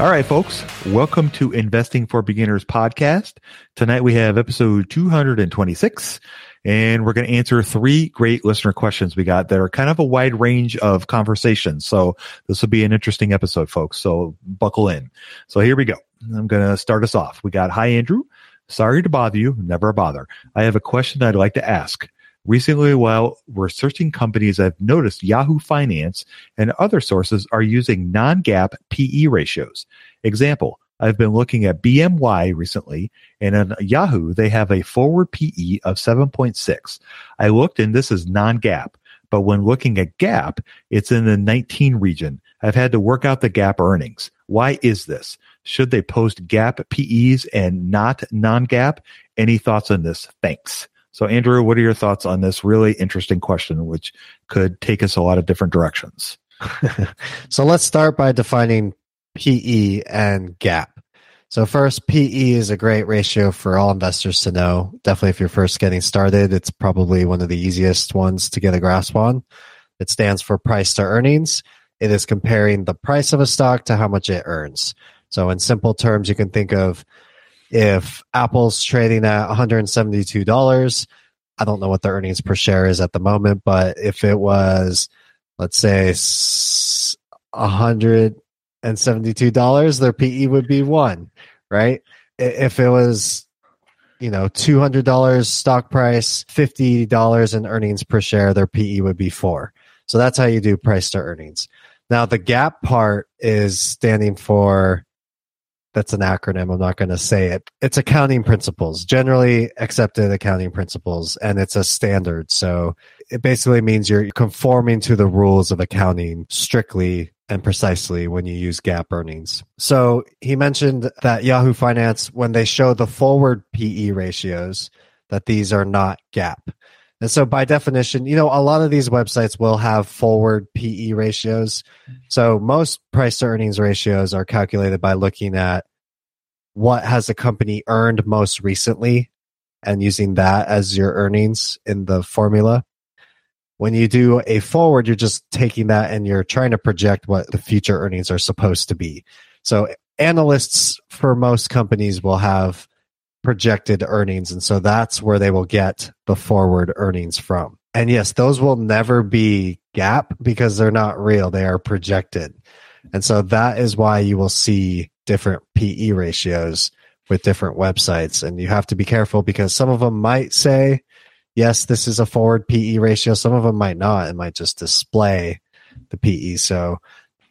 All right, folks, welcome to Investing for Beginners podcast. Tonight we have episode 226, and we're going to answer three great listener questions we got that are kind of a wide range of conversations. So this will be an interesting episode, folks. So buckle in. So here we go. I'm going to start us off. We got, Hi, Andrew. Sorry to bother you. Never a bother. I have a question I'd like to ask. Recently, while researching companies, I've noticed Yahoo Finance and other sources are using non GAAP PE ratios. Example, I've been looking at BMY recently, and on Yahoo, they have a forward PE of 7.6. I looked, and this is non GAAP, but when looking at GAAP, it's in the 19 region. I've had to work out the GAAP earnings. Why is this? Should they post GAAP PEs and not non GAAP? Any thoughts on this? Thanks. So, Andrew, what are your thoughts on this really interesting question, which could take us a lot of different directions? so, let's start by defining PE and GAAP. So, first, PE is a great ratio for all investors to know. Definitely, if you're first getting started, it's probably one of the easiest ones to get a grasp on. It stands for price to earnings. It is comparing the price of a stock to how much it earns. So, in simple terms, you can think of if Apple's trading at $172, I don't know what the earnings per share is at the moment, but if it was, let's say, $172, their PE would be one, right? If it was, you know, $200 stock price, $50 in earnings per share, their PE would be four. So that's how you do price to earnings. Now, the GAAP part is standing for that's an acronym. I'm not going to say it. It's accounting principles, generally accepted accounting principles, and it's a standard. So it basically means you're conforming to the rules of accounting strictly and precisely when you use GAAP earnings. So he mentioned that Yahoo Finance, when they show the forward PE ratios, that these are not GAAP. And so by definition, you know, a lot of these websites will have forward PE ratios. So most price to earnings ratios are calculated by looking at what has a company earned most recently and using that as your earnings in the formula. When you do a forward, you're just taking that and you're trying to project what the future earnings are supposed to be. So analysts for most companies will have projected earnings. And so that's where they will get the forward earnings from. And yes, those will never be GAAP because they're not real. They are projected. And so that is why you will see different PE ratios with different websites. And you have to be careful because some of them might say, yes, this is a forward PE ratio. Some of them might not. It might just display the PE. So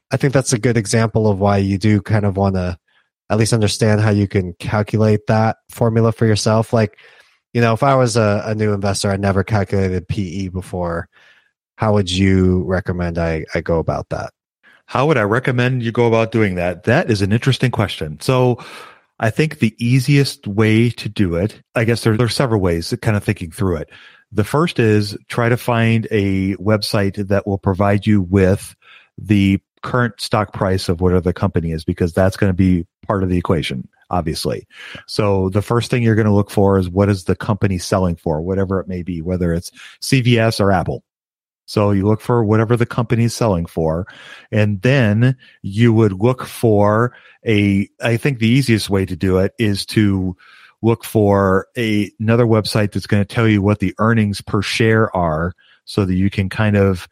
I think that's a good example of why you do kind of want to at least understand how you can calculate that formula for yourself. Like, you know, if I was a, a new investor, I never calculated PE before. How would you recommend I, I go about that? How would I recommend you go about doing that? That is an interesting question. So I think the easiest way to do it, I guess there, there are several ways kind of thinking through it. The first is try to find a website that will provide you with the current stock price of whatever the company is, because that's going to be part of the equation, obviously. So the first thing you're going to look for is what is the company selling for, whatever it may be, whether it's CVS or Apple. So you look for whatever the company is selling for. And then you would look for a, I think the easiest way to do it is to look for a, another website that's going to tell you what the earnings per share are so that you can kind of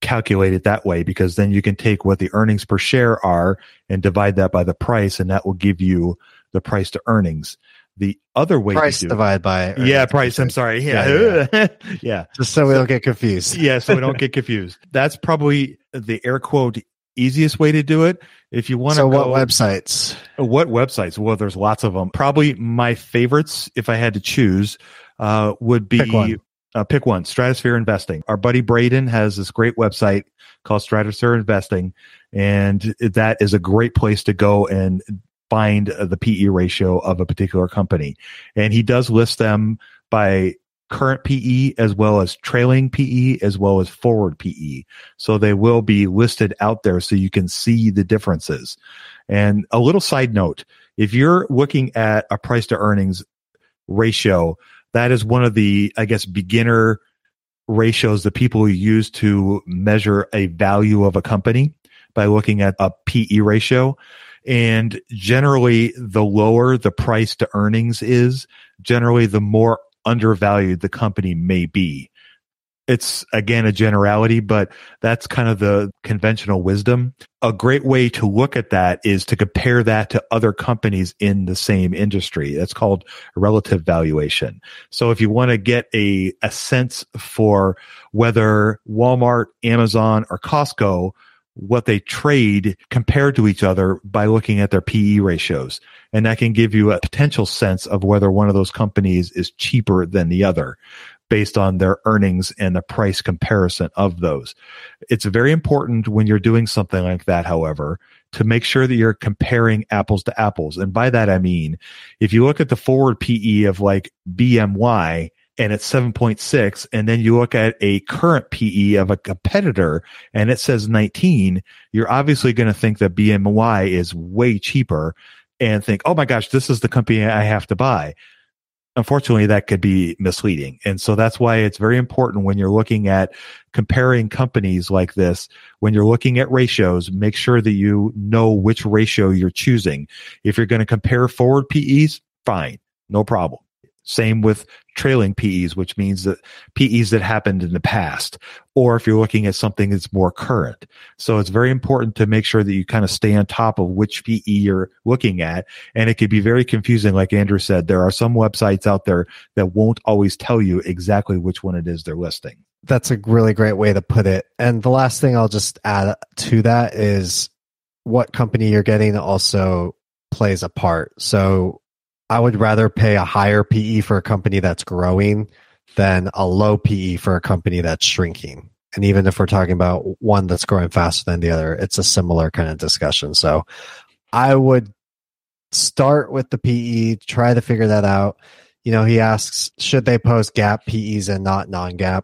calculate it that way because then you can take what the earnings per share are and divide that by the price and that will give you the price to earnings. The other way price to do divided by yeah, price. I'm sorry. Yeah. Yeah. yeah. Just so we don't get confused. yeah. So we don't get confused. That's probably the air quote easiest way to do it. If you want to So go, what websites? what websites? Well, there's lots of them. Probably my favorites, if I had to choose, uh, would be Pick one. Uh, pick one. Stratosphere Investing. Our buddy Braden has this great website called Stratosphere Investing, and that is a great place to go and find the PE ratio of a particular company. And he does list them by current PE as well as trailing PE as well as forward PE. So they will be listed out there so you can see the differences. And a little side note, if you're looking at a price to earnings ratio, that is one of the, I guess, beginner ratios that people use to measure a value of a company by looking at a PE ratio. And generally, the lower the price to earnings is, generally, the more undervalued the company may be. It's again a generality, but that's kind of the conventional wisdom. A great way to look at that is to compare that to other companies in the same industry. That's called relative valuation. So if you want to get a, a sense for whether Walmart, Amazon, or Costco what they trade compared to each other by looking at their PE ratios. And that can give you a potential sense of whether one of those companies is cheaper than the other based on their earnings and the price comparison of those. It's very important when you're doing something like that, however, to make sure that you're comparing apples to apples. And by that, I mean, if you look at the forward PE of like BMY, and it's 7.6 and then you look at a current PE of a competitor and it says 19, you're obviously going to think that BMY is way cheaper and think, "Oh my gosh, this is the company I have to buy." Unfortunately, that could be misleading. And so that's why it's very important when you're looking at comparing companies like this, when you're looking at ratios, make sure that you know which ratio you're choosing. If you're going to compare forward PEs, fine, no problem. Same with trailing PEs, which means that PEs that happened in the past, or if you're looking at something that's more current. So it's very important to make sure that you kind of stay on top of which PE you're looking at. And it could be very confusing. Like Andrew said, there are some websites out there that won't always tell you exactly which one it is they're listing. That's a really great way to put it. And the last thing I'll just add to that is what company you're getting also plays a part. So I would rather pay a higher PE for a company that's growing than a low PE for a company that's shrinking. And even if we're talking about one that's growing faster than the other, it's a similar kind of discussion. So I would start with the PE, try to figure that out. You know, he asks, should they post GAAP PEs and not non GAAP?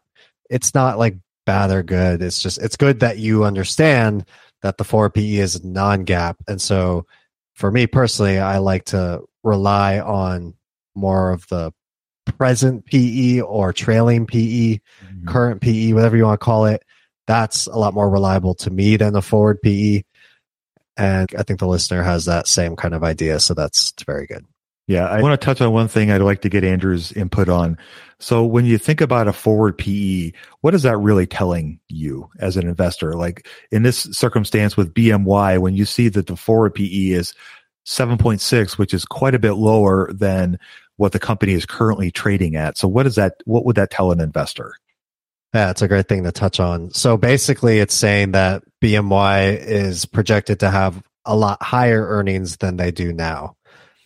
It's not like bad or good. It's just, it's good that you understand that the 4 PE is non GAAP. And so for me personally, I like to rely on more of the present PE or trailing PE, Mm-hmm. current PE, whatever you want to call it. That's a lot more reliable to me than the forward PE. And I think the listener has that same kind of idea. So that's very good. Yeah, I want to touch on one thing I'd like to get Andrew's input on. So when you think about a forward PE, what is that really telling you as an investor? Like in this circumstance with BMY, when you see that the forward PE is 7.6, which is quite a bit lower than what the company is currently trading at. So what is that? What would that tell an investor? Yeah, it's a great thing to touch on. So basically, it's saying that BMY is projected to have a lot higher earnings than they do now.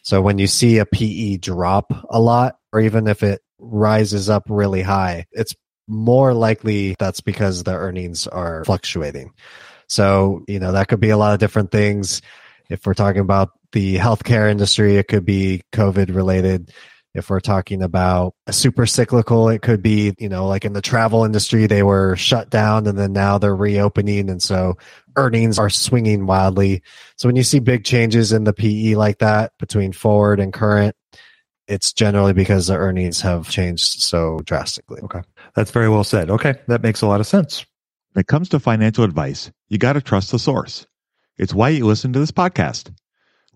So when you see a PE drop a lot, or even if it rises up really high, it's more likely that's because the earnings are fluctuating. So, you know, that could be a lot of different things. If we're talking about the healthcare industry, it could be COVID related. If we're talking about a super cyclical, it could be, you know, like in the travel industry, they were shut down and then now they're reopening. And so earnings are swinging wildly. So when you see big changes in the PE like that between forward and current, it's generally because the earnings have changed so drastically. Okay. That's very well said. Okay. That makes a lot of sense. When it comes to financial advice, you got to trust the source. It's why you listen to this podcast.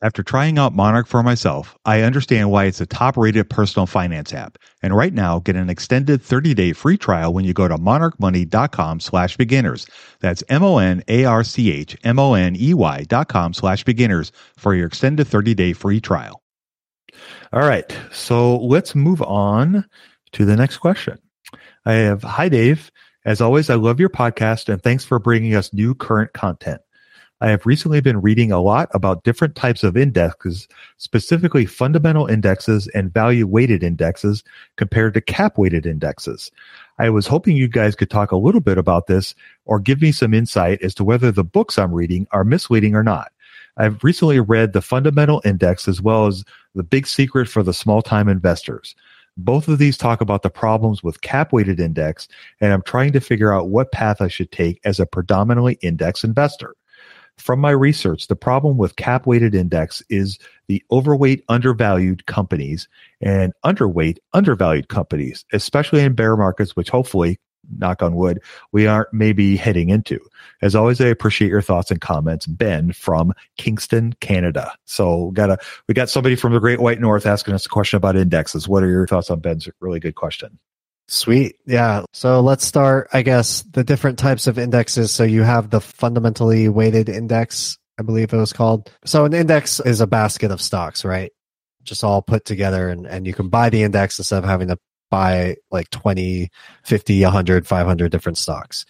After trying out Monarch for myself, I understand why it's a top rated personal finance app. And right now, get an extended 30 day free trial when you go to monarchmoney.com slash beginners. That's M O N A R C H M O N E Y dot com slash beginners for your extended 30 day free trial. All right. So let's move on to the next question. I have Hi, Dave. As always, I love your podcast and thanks for bringing us new current content. I have recently been reading a lot about different types of indexes, specifically fundamental indexes and value weighted indexes compared to cap weighted indexes. I was hoping you guys could talk a little bit about this or give me some insight as to whether the books I'm reading are misleading or not. I've recently read the fundamental index as well as the big secret for the small time investors. Both of these talk about the problems with cap weighted index, and I'm trying to figure out what path I should take as a predominantly index investor. From my research, the problem with cap weighted index is the overweight undervalued companies and underweight undervalued companies, especially in bear markets, which hopefully, knock on wood, we aren't maybe heading into. As always, I appreciate your thoughts and comments. Ben from Kingston, Canada. So got a, we got somebody from the Great White North asking us a question about indexes. What are your thoughts on Ben's really good question? Sweet. Yeah. So let's start, I guess, the different types of indexes. So you have the fundamentally weighted index, I believe it was called. So an index is a basket of stocks, right? Just all put together and, and you can buy the index instead of having to buy like 20, 50, 100, 500 different stocks.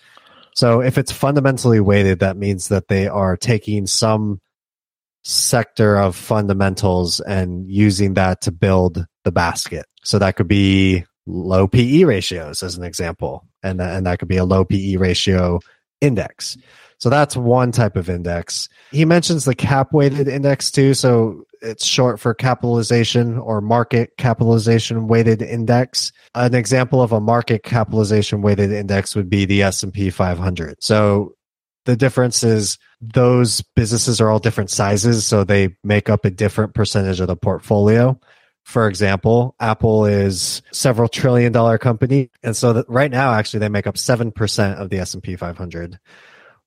So if it's fundamentally weighted, that means that they are taking some sector of fundamentals and using that to build the basket. So that could be low PE ratios as an example. And, and that could be a low PE ratio index. So that's one type of index. He mentions the cap weighted index too. So it's short for capitalization or market capitalization weighted index. An example of a market capitalization weighted index would be the S&P 500. So the difference is those businesses are all different sizes, so they make up a different percentage of the portfolio. For example, Apple is several trillion dollar company, and so right now actually they make up 7% of the S&P 500.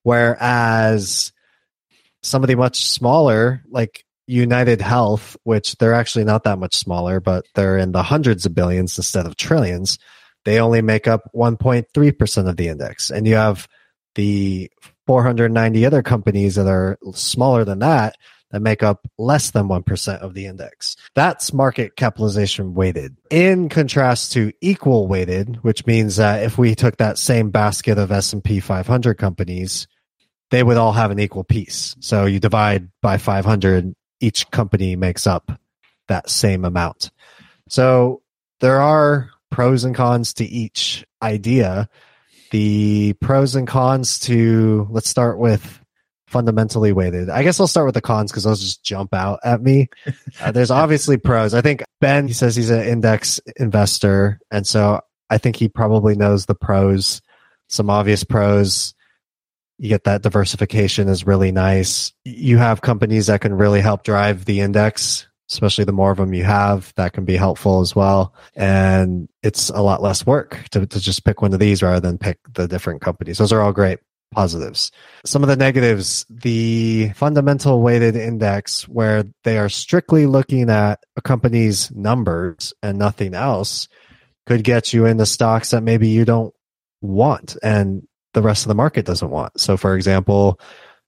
Whereas some of the much smaller like United Health, which they're actually not that much smaller, but they're in the hundreds of billions instead of trillions, they only make up 1.3% of the index. And you have the 490 other companies that are smaller than that that make up less than 1% of the index. That's market capitalization weighted. In contrast to equal weighted, which means that if we took that same basket of S&P 500 companies, they would all have an equal piece. So you divide by 500, each company makes up that same amount. So there are pros and cons to each idea. The pros and cons to, let's start with fundamentally weighted. I guess I'll start with the cons because those just jump out at me. Uh, there's obviously pros. I think Ben, he says he's an index investor. And so I think he probably knows the pros, some obvious pros. You get that diversification is really nice. You have companies that can really help drive the index, especially the more of them you have, that can be helpful as well. And it's a lot less work to, to just pick one of these rather than pick the different companies. Those are all great positives. Some of the negatives, the fundamental weighted index, where they are strictly looking at a company's numbers and nothing else, could get you into stocks that maybe you don't want and the rest of the market doesn't want. So, for example,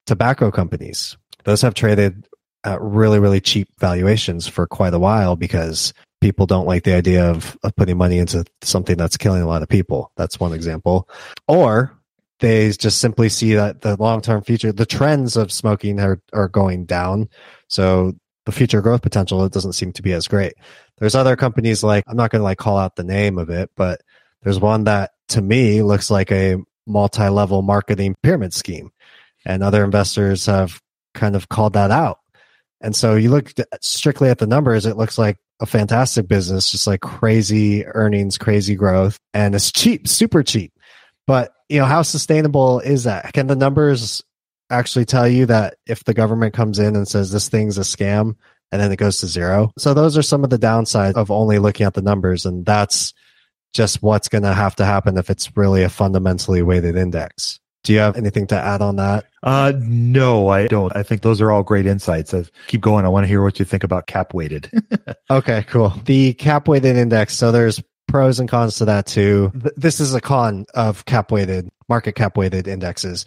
tobacco companies, those have traded at really, really cheap valuations for quite a while because people don't like the idea of, of putting money into something that's killing a lot of people. That's one example. Or they just simply see that the long term future, the trends of smoking are, are going down. So the future growth potential, it doesn't seem to be as great. There's other companies like, I'm not going to like call out the name of it, but there's one that to me looks like a multi level marketing pyramid scheme. And other investors have kind of called that out. And so you look strictly at the numbers, it looks like a fantastic business, just like crazy earnings, crazy growth, and it's cheap, super cheap. But you know, how sustainable is that? Can the numbers actually tell you that if the government comes in and says this thing's a scam and then it goes to zero? So those are some of the downsides of only looking at the numbers, and that's just what's going to have to happen if it's really a fundamentally weighted index. Do you have anything to add on that? Uh, no, I don't. I think those are all great insights. I keep going. I want to hear what you think about cap weighted. okay, cool. The cap weighted index. So there's pros and cons to that too. This is a con of cap weighted, market cap weighted indexes.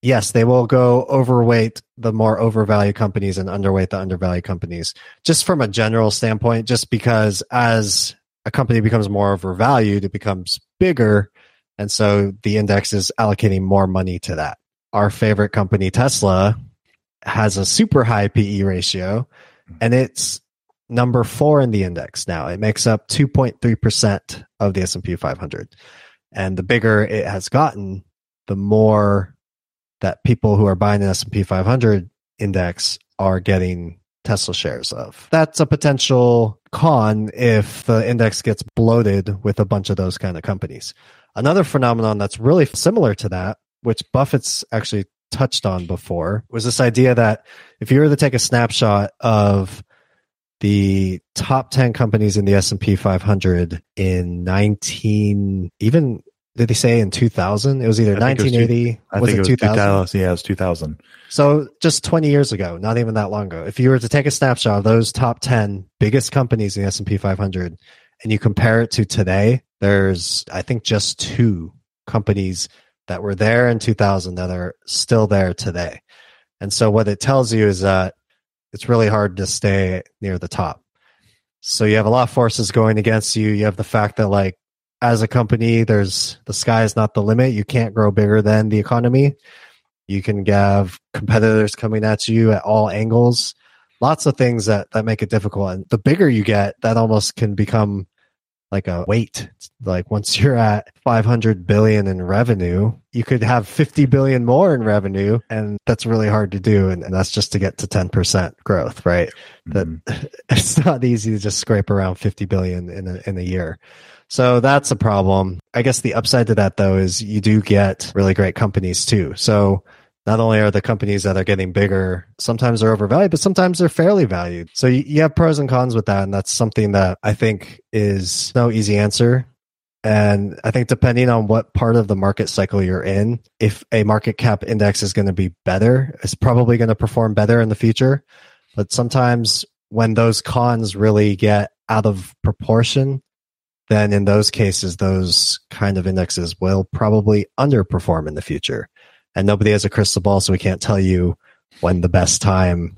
Yes, they will go overweight the more overvalued companies and underweight the undervalued companies. Just from a general standpoint, just because as a company becomes more overvalued, it becomes bigger. And so the index is allocating more money to that. Our favorite company, Tesla, has a super high PE ratio and it's number four in the index now. It makes up 2.3% of the S&P 500. And the bigger it has gotten, the more that people who are buying the S&P 500 index are getting Tesla shares of. That's a potential con if the index gets bloated with a bunch of those kind of companies. Another phenomenon that's really similar to that, which Buffett's actually touched on before, was this idea that if you were to take a snapshot of the top 10 companies in the S&P 500 in 19 even did they say in 2000 it was either 1980 was, I was think it, it 2000? yeah it was 2000 so just 20 years ago not even that long ago if you were to take a snapshot of those top 10 biggest companies in the S&P 500 and you compare it to today there's i think just two companies that were there in 2000 that are still there today. And so what it tells you is that it's really hard to stay near the top. So you have a lot of forces going against you. You have the fact that like as a company, there's the sky is not the limit. You can't grow bigger than the economy. You can have competitors coming at you at all angles. Lots of things that, that make it difficult. And the bigger you get, that almost can become like a weight. Like once you're at 500 billion in revenue, you could have 50 billion more in revenue. And that's really hard to do. And, and that's just to get to 10% growth, right? Mhm. That it's not easy to just scrape around 50 billion in a, in a year. So that's a problem. I guess the upside to that though is you do get really great companies too. So not only are the companies that are getting bigger, sometimes they're overvalued, but sometimes they're fairly valued. So you, you have pros and cons with that. And that's something that I think is no easy answer. And I think depending on what part of the market cycle you're in, if a market cap index is going to be better, it's probably going to perform better in the future. But sometimes when those cons really get out of proportion, then in those cases, those kind of indexes will probably underperform in the future. And nobody has a crystal ball, so we can't tell you when the best time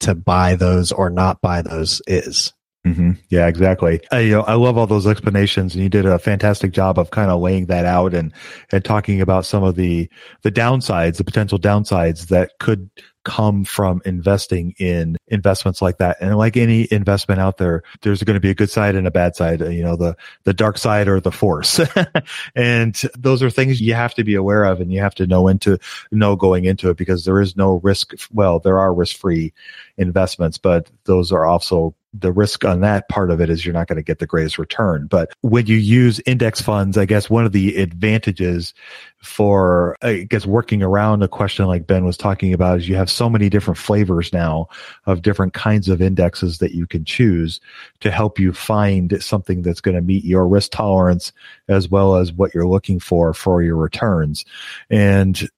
to buy those or not buy those is. hmm Yeah, exactly. I, you know, I love all those explanations, and you did a fantastic job of kind of laying that out and and talking about some of the the downsides, the potential downsides that could come from investing in investments like that. And like any investment out there, there's going to be a good side and a bad side. You know, the the dark side or the force, and those are things you have to be aware of, and you have to know into know going into it because there is no risk. Well, there are risk free investments, but those are also the risk on that part of it is you're not going to get the greatest return. But when you use index funds, I guess one of the advantages for, I guess, working around a question like Ben was talking about is you have so many different flavors now of different kinds of indexes that you can choose to help you find something that's going to meet your risk tolerance as well as what you're looking for for your returns. And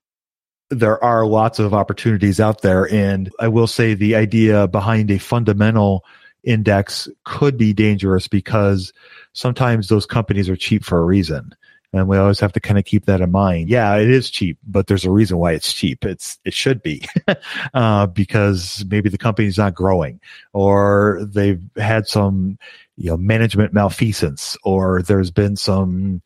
there are lots of opportunities out there. And I will say the idea behind a fundamental index could be dangerous because sometimes those companies are cheap for a reason. And we always have to kind of keep that in mind. Yeah, it is cheap, but there's a reason why it's cheap. It's, it should be, uh, because maybe the company's not growing or they've had some, you know, management malfeasance or there's been some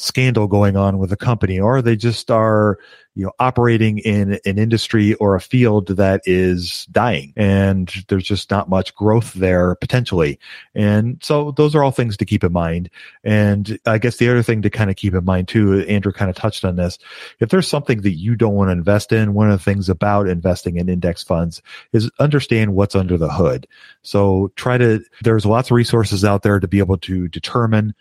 scandal going on with the company or they just are you know operating in an industry or a field that is dying and there's just not much growth there potentially. And so those are all things to keep in mind. And i guess the other thing to kind of keep in mind too andrew kind of touched on this if there's something that you don't want to invest in one of the things about investing in index funds is understand what's under the hood. So try to there's lots of resources out there to be able to determine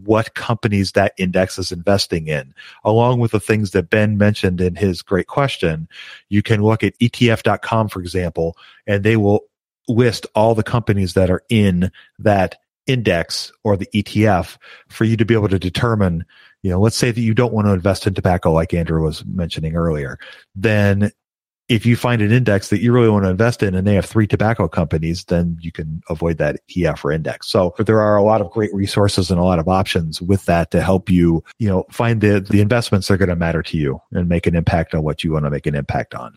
what companies that index is investing in. Along with the things that Ben mentioned in his great question, you can look at ETF.com, for example, and they will list all the companies that are in that index or the ETF for you to be able to determine, you know, let's say that you don't want to invest in tobacco like Andrew was mentioning earlier, then if you find an index that you really want to invest in and they have three tobacco companies, then you can avoid that ETF or index. So there are a lot of great resources and a lot of options with that to help you, you know, find the, the investments that are going to matter to you and make an impact on what you want to make an impact on.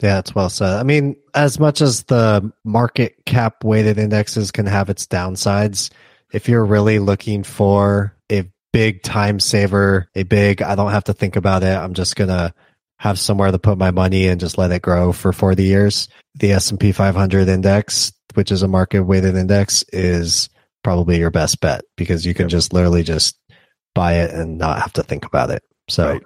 Yeah, it's well said. I mean, as much as the market cap weighted indexes can have its downsides, if you're really looking for a big time saver, a big, I don't have to think about it. I'm just going to have somewhere to put my money and just let it grow for 40 years. The S&P 500 index, which is a market weighted index is probably your best bet because you can just literally just buy it and not have to think about it. So Right.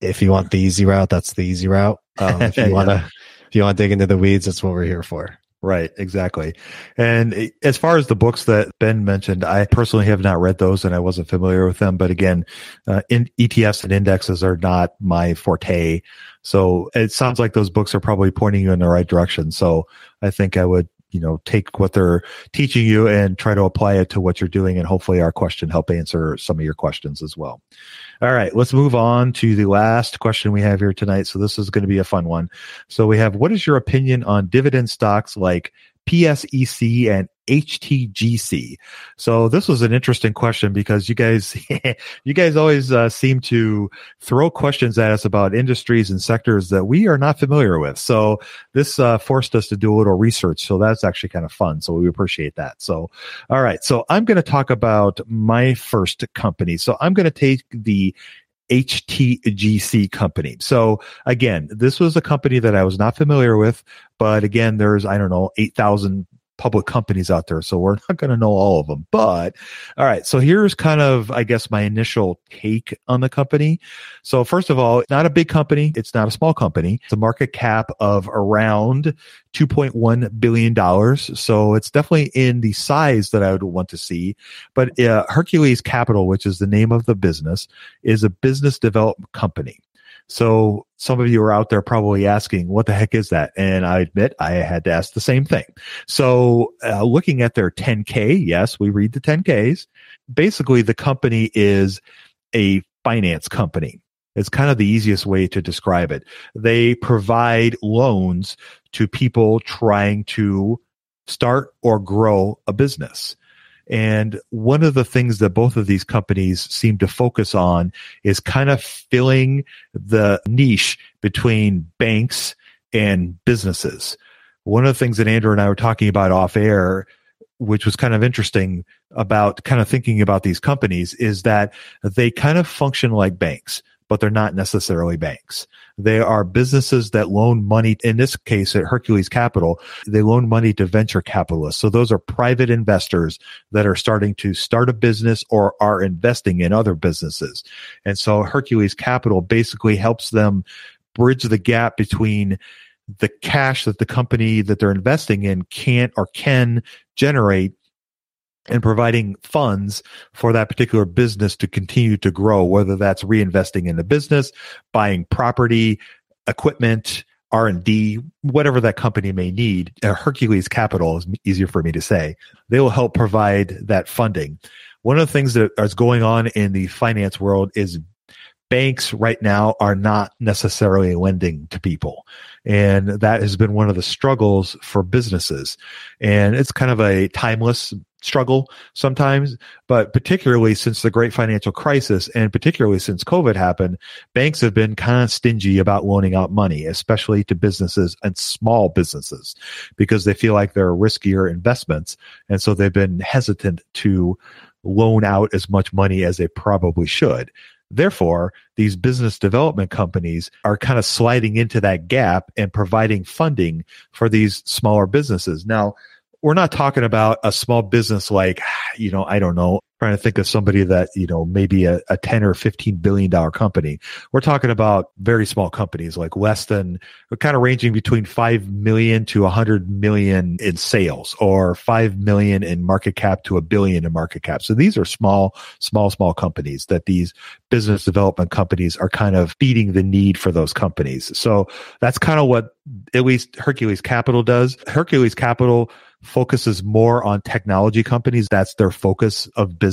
if you want the easy route, that's the easy route. Um, if you want to, if you want to dig into the weeds, that's what we're here for. Right, exactly. And as far as the books that Ben mentioned, I personally have not read those and I wasn't familiar with them. But again, uh, in ETFs and indexes are not my forte. So it sounds like those books are probably pointing you in the right direction. So I think I would you know, take what they're teaching you and try to apply it to what you're doing. And hopefully our question help answer some of your questions as well. All right, let's move on to the last question we have here tonight. So this is going to be a fun one. So we have, what is your opinion on dividend stocks like PSEC and HTGC. So this was an interesting question because you guys, you guys always uh, seem to throw questions at us about industries and sectors that we are not familiar with. So this uh, forced us to do a little research. So that's actually kind of fun. So we appreciate that. So, all right. So I'm going to talk about my first company. So I'm going to take the HTGC company. So again, this was a company that I was not familiar with, but again, there's, I don't know, 8,000 public companies out there. So we're not going to know all of them. But all right. So here's kind of, I guess, my initial take on the company. So first of all, it's not a big company. It's not a small company. It's a market cap of around $2.1 billion. So it's definitely in the size that I would want to see. But uh, Hercules Capital, which is the name of the business, is a business development company. So some of you are out there probably asking, what the heck is that? And I admit I had to ask the same thing. So uh, looking at their 10K, yes, we read the 10Ks. Basically, the company is a finance company. It's kind of the easiest way to describe it. They provide loans to people trying to start or grow a business. And one of the things that both of these companies seem to focus on is kind of filling the niche between banks and businesses. One of the things that Andrew and I were talking about off air, which was kind of interesting about kind of thinking about these companies, is that they kind of function like banks but they're not necessarily banks. They are businesses that loan money. In this case, at Hercules Capital, they loan money to venture capitalists. So those are private investors that are starting to start a business or are investing in other businesses. And so Hercules Capital basically helps them bridge the gap between the cash that the company that they're investing in can't or can generate and providing funds for that particular business to continue to grow, whether that's reinvesting in the business, buying property, equipment, R and D, whatever that company may need. Uh, Hercules Capital is easier for me to say. They will help provide that funding. One of the things that is going on in the finance world is banks right now are not necessarily lending to people. And that has been one of the struggles for businesses. And it's kind of a timeless struggle sometimes, but particularly since the great financial crisis and particularly since COVID happened, banks have been kind of stingy about loaning out money, especially to businesses and small businesses because they feel like they're riskier investments. And so they've been hesitant to loan out as much money as they probably should. Therefore, these business development companies are kind of sliding into that gap and providing funding for these smaller businesses. Now, we're not talking about a small business like, you know, I don't know, trying to think of somebody that, you know, maybe a, a 10 or 15 billion dollar company. We're talking about very small companies like less than kind of ranging between 5 million to 100 million in sales or 5 million in market cap to a billion in market cap. So these are small, small, small companies that these business development companies are kind of feeding the need for those companies. So that's kind of what at least Hercules Capital does. Hercules Capital focuses more on technology companies. That's their focus of business.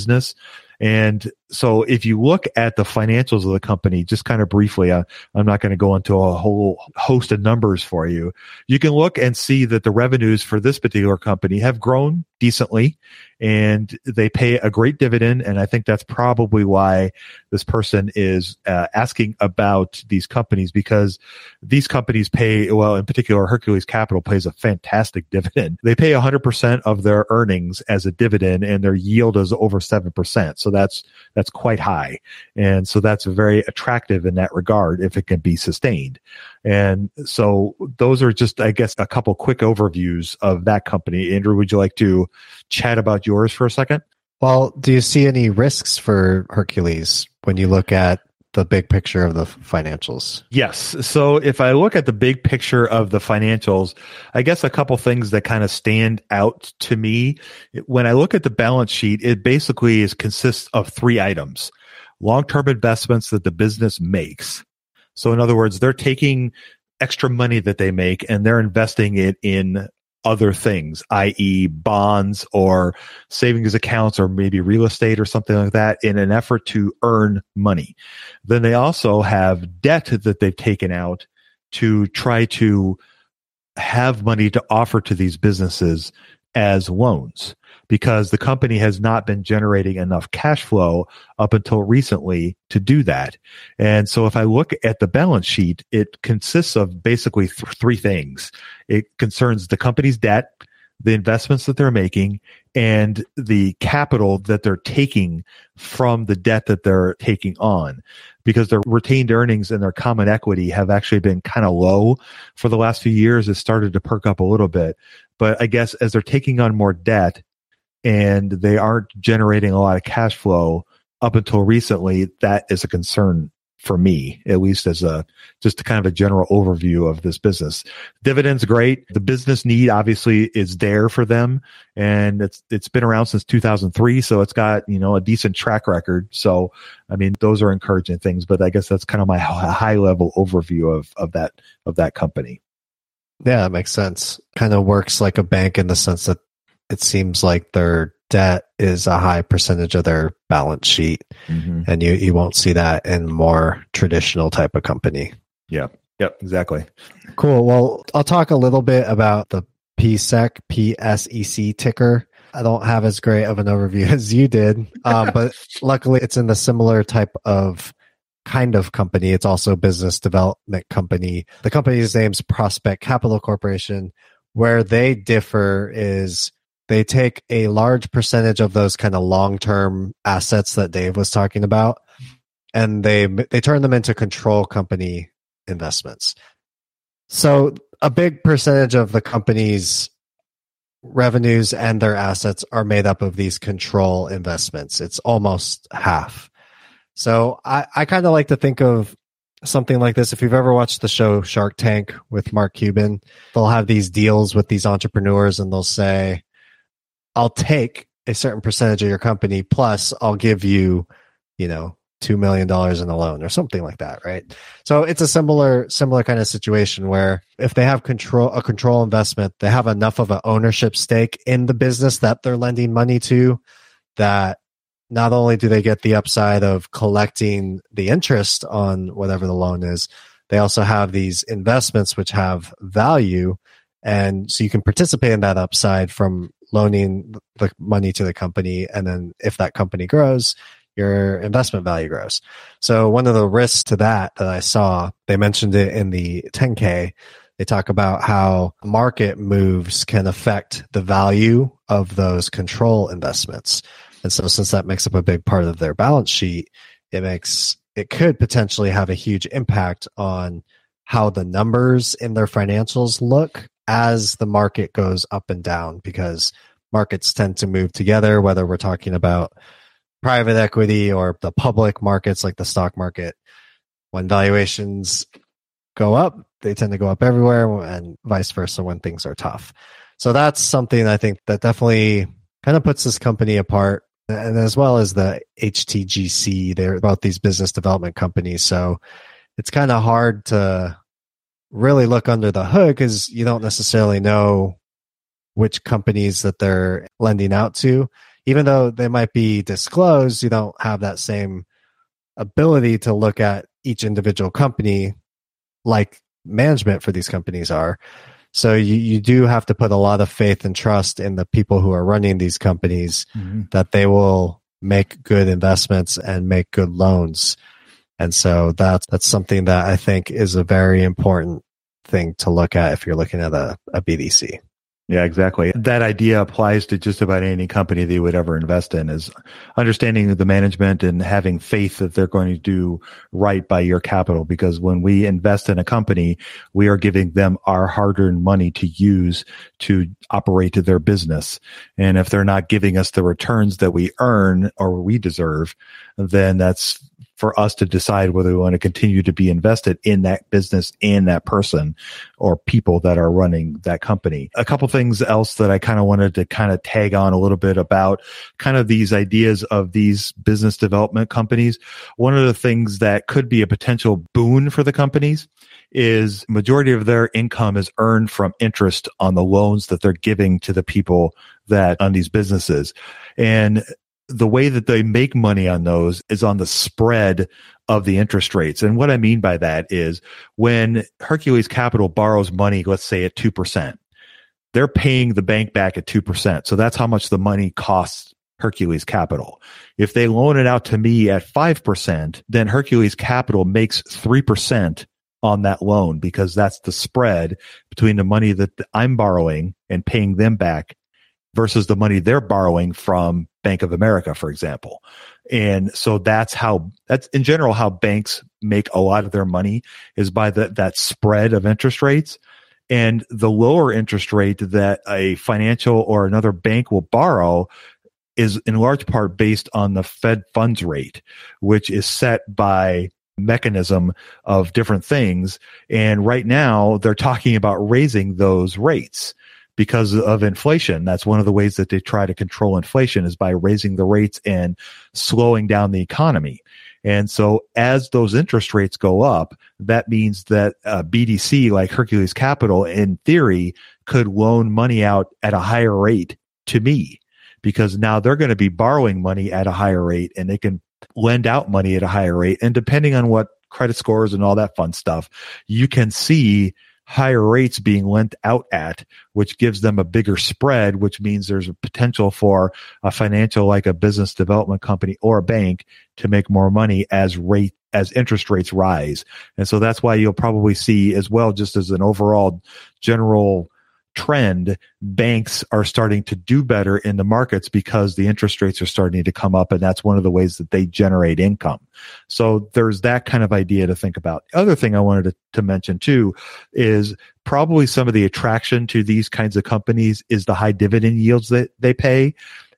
And so if you look at the financials of the company, just kind of briefly, uh, I'm not going to go into a whole host of numbers for you. You can look and see that the revenues for this particular company have grown decently and they pay a great dividend. And I think that's probably why this person is uh, asking about these companies because these companies pay, well, in particular, Hercules Capital pays a fantastic dividend. They pay 100% of their earnings as a dividend and their yield is over 7%. So that's that's quite high. And so that's very attractive in that regard if it can be sustained. And so those are just, I guess, a couple quick overviews of that company. Andrew, would you like to chat about yours for a second? Well, do you see any risks for Hercules when you look at the big picture of the financials? Yes. So if I look at the big picture of the financials, I guess a couple things that kind of stand out to me. When I look at the balance sheet, it basically is consists of three items. Long-term investments that the business makes. So in other words, they're taking extra money that they make and they're investing it in other things, i.e., bonds or savings accounts or maybe real estate or something like that in an effort to earn money. Then they also have debt that they've taken out to try to have money to offer to these businesses as loans because the company has not been generating enough cash flow up until recently to do that. And so if I look at the balance sheet, it consists of basically th- three things. It concerns the company's debt, the investments that they're making, and the capital that they're taking from the debt that they're taking on because their retained earnings and their common equity have actually been kind of low for the last few years. It started to perk up a little bit. But I guess as they're taking on more debt, and they aren't generating a lot of cash flow up until recently, that is a concern for me, at least as a just kind of a general overview of this business. Dividends great. The business need obviously is there for them and it's it's been around since 2003 so it's got, you know, a decent track record. So, I mean, those are encouraging things, but I guess that's kind of my high level overview of of that of that company. Yeah, that makes sense. Kind of works like a bank in the sense that it seems like their debt is a high percentage of their balance sheet. Mm-hmm. And you, you won't see that in more traditional type of company. Yeah. Yep. Exactly. Cool. Well, I'll talk a little bit about the PSEC, PSEC ticker. I don't have as great of an overview as you did, um, but luckily it's in the similar type of kind of company. It's also a business development company. The company's name's Prospect Capital Corporation. Where they differ is they take a large percentage of those kind of long-term assets that Dave was talking about and they they turn them into control company investments. So a big percentage of the company's revenues and their assets are made up of these control investments. It's almost half. So I, I kind of like to think of something like this. If you've ever watched the show Shark Tank with Mark Cuban, they'll have these deals with these entrepreneurs and they'll say, I'll take a certain percentage of your company plus I'll give you, you know, two million dollars in a loan or something like that, right? So it's a similar similar kind of situation where if they have control a control investment, they have enough of an ownership stake in the business that they're lending money to that not only do they get the upside of collecting the interest on whatever the loan is, they also have these investments which have value and so you can participate in that upside from loaning the money to the company. And then if that company grows, your investment value grows. So one of the risks to that that I saw, they mentioned it in the 10K. They talk about how market moves can affect the value of those control investments. And so since that makes up a big part of their balance sheet, it makes it could potentially have a huge impact on how the numbers in their financials look as the market goes up and down because markets tend to move together, whether we're talking about private equity or the public markets like the stock market. When valuations go up, they tend to go up everywhere and vice versa when things are tough. So that's something I think that definitely kind of puts this company apart. And as well as the HTGC, they're both these business development companies. So it's kind of hard to really look under the hood because you don't necessarily know which companies that they're lending out to. Even though they might be disclosed, you don't have that same ability to look at each individual company like management for these companies are. So you, you do have to put a lot of faith and trust in the people who are running these companies mm-hmm. that they will make good investments and make good loans and so that's that's something that I think is a very important thing to look at if you're looking at a, a BDC. Yeah, exactly. That idea applies to just about any company that you would ever invest in is understanding the management and having faith that they're going to do right by your capital. Because when we invest in a company, we are giving them our hard earned money to use to operate their business. And if they're not giving us the returns that we earn or we deserve, then that's for us to decide whether we want to continue to be invested in that business and that person or people that are running that company. A couple things else that I kind of wanted to kind of tag on a little bit about kind of these ideas of these business development companies. One of the things that could be a potential boon for the companies is majority of their income is earned from interest on the loans that they're giving to the people that on these businesses. And the way that they make money on those is on the spread of the interest rates. And what I mean by that is when Hercules Capital borrows money, let's say at 2%, they're paying the bank back at 2%. So that's how much the money costs Hercules Capital. If they loan it out to me at 5%, then Hercules Capital makes 3% on that loan because that's the spread between the money that I'm borrowing and paying them back versus the money they're borrowing from Bank of America, for example. And so that's how that's in general how banks make a lot of their money is by the, that spread of interest rates. And the lower interest rate that a financial or another bank will borrow is in large part based on the Fed funds rate, which is set by mechanism of different things. And right now they're talking about raising those rates because of inflation. That's one of the ways that they try to control inflation is by raising the rates and slowing down the economy. And so as those interest rates go up, that means that uh, a BDC like Hercules Capital in theory could loan money out at a higher rate to me because now they're going to be borrowing money at a higher rate and they can lend out money at a higher rate. And depending on what credit scores and all that fun stuff, you can see higher rates being lent out at, which gives them a bigger spread, which means there's a potential for a financial, like a business development company or a bank to make more money as rate, as interest rates rise. And so that's why you'll probably see as well, just as an overall general trend, banks are starting to do better in the markets because the interest rates are starting to come up. And that's one of the ways that they generate income. So there's that kind of idea to think about. Other thing I wanted to, to mention too is probably some of the attraction to these kinds of companies is the high dividend yields that they pay.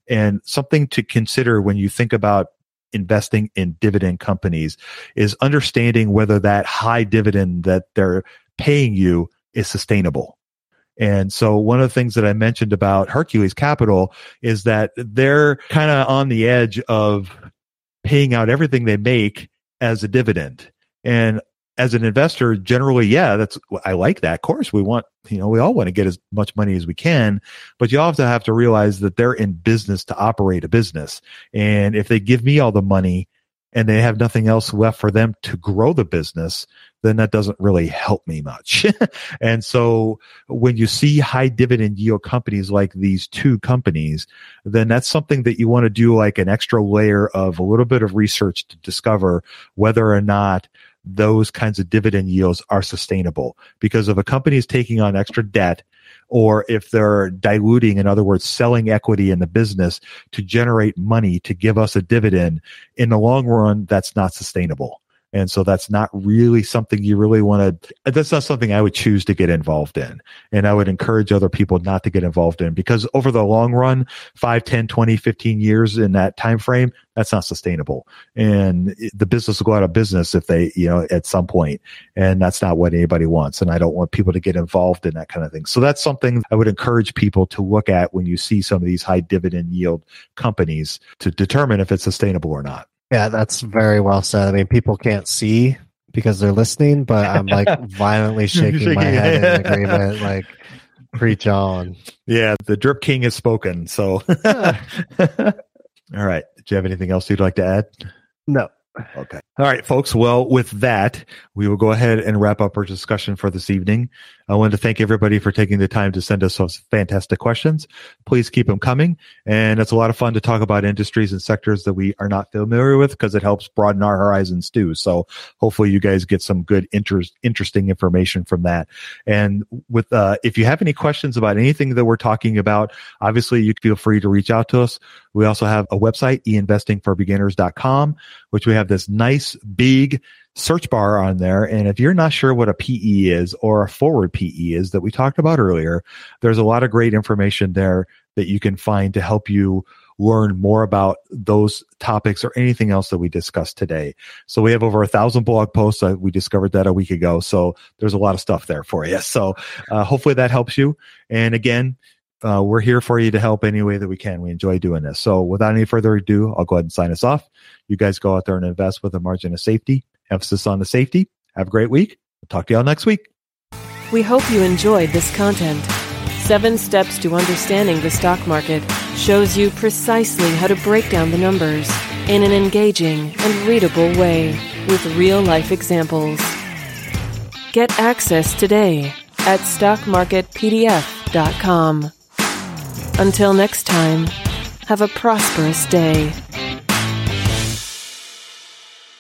And something to consider when you think about investing in dividend companies is understanding whether that high dividend that they're paying you is sustainable and so one of the things that I mentioned about Hercules Capital is that they're kind of on the edge of paying out everything they make as a dividend. And as an investor, generally, yeah, that's, I like that. Of course, we want, you know, we all want to get as much money as we can, but you also have to realize that they're in business to operate a business. And if they give me all the money, and they have nothing else left for them to grow the business, then that doesn't really help me much. and so when you see high dividend yield companies like these two companies, then that's something that you want to do like an extra layer of a little bit of research to discover whether or not those kinds of dividend yields are sustainable. Because if a company is taking on extra debt, or if they're diluting, in other words, selling equity in the business to generate money to give us a dividend, in the long run, that's not sustainable. And so that's not really something you really want to, that's not something I would choose to get involved in. And I would encourage other people not to get involved in because over the long run, 5, 10, 20, 15 years in that time frame, that's not sustainable. And the business will go out of business if they, you know, at some point. And that's not what anybody wants. And I don't want people to get involved in that kind of thing. So that's something I would encourage people to look at when you see some of these high dividend yield companies to determine if it's sustainable or not. Yeah, that's very well said. I mean, people can't see because they're listening, but I'm like violently shaking my head in agreement, like preach on. Yeah, the drip king has spoken. So, all right. Do you have anything else you'd like to add? No. Okay. All right, folks. Well, with that, we will go ahead and wrap up our discussion for this evening. I want to thank everybody for taking the time to send us those fantastic questions. Please keep them coming. And it's a lot of fun to talk about industries and sectors that we are not familiar with because it helps broaden our horizons too. So hopefully you guys get some good, interest, interesting information from that. And with, uh, if you have any questions about anything that we're talking about, obviously you feel free to reach out to us. We also have a website, einvestingforbeginners.com, which we have this nice big search bar on there. And if you're not sure what a PE is or a forward PE is that we talked about earlier, there's a lot of great information there that you can find to help you learn more about those topics or anything else that we discussed today. So we have over a thousand blog posts. Uh, we discovered that a week ago. So there's a lot of stuff there for you. So uh, hopefully that helps you. And again, uh, we're here for you to help any way that we can. We enjoy doing this. So without any further ado, I'll go ahead and sign us off. You guys go out there and invest with a margin of safety, emphasis on the safety. Have a great week. We'll talk to y'all next week. We hope you enjoyed this content. Seven Steps to Understanding the Stock Market shows you precisely how to break down the numbers in an engaging and readable way with real life examples. Get access today at stockmarketpdf.com. Until next time, have a prosperous day.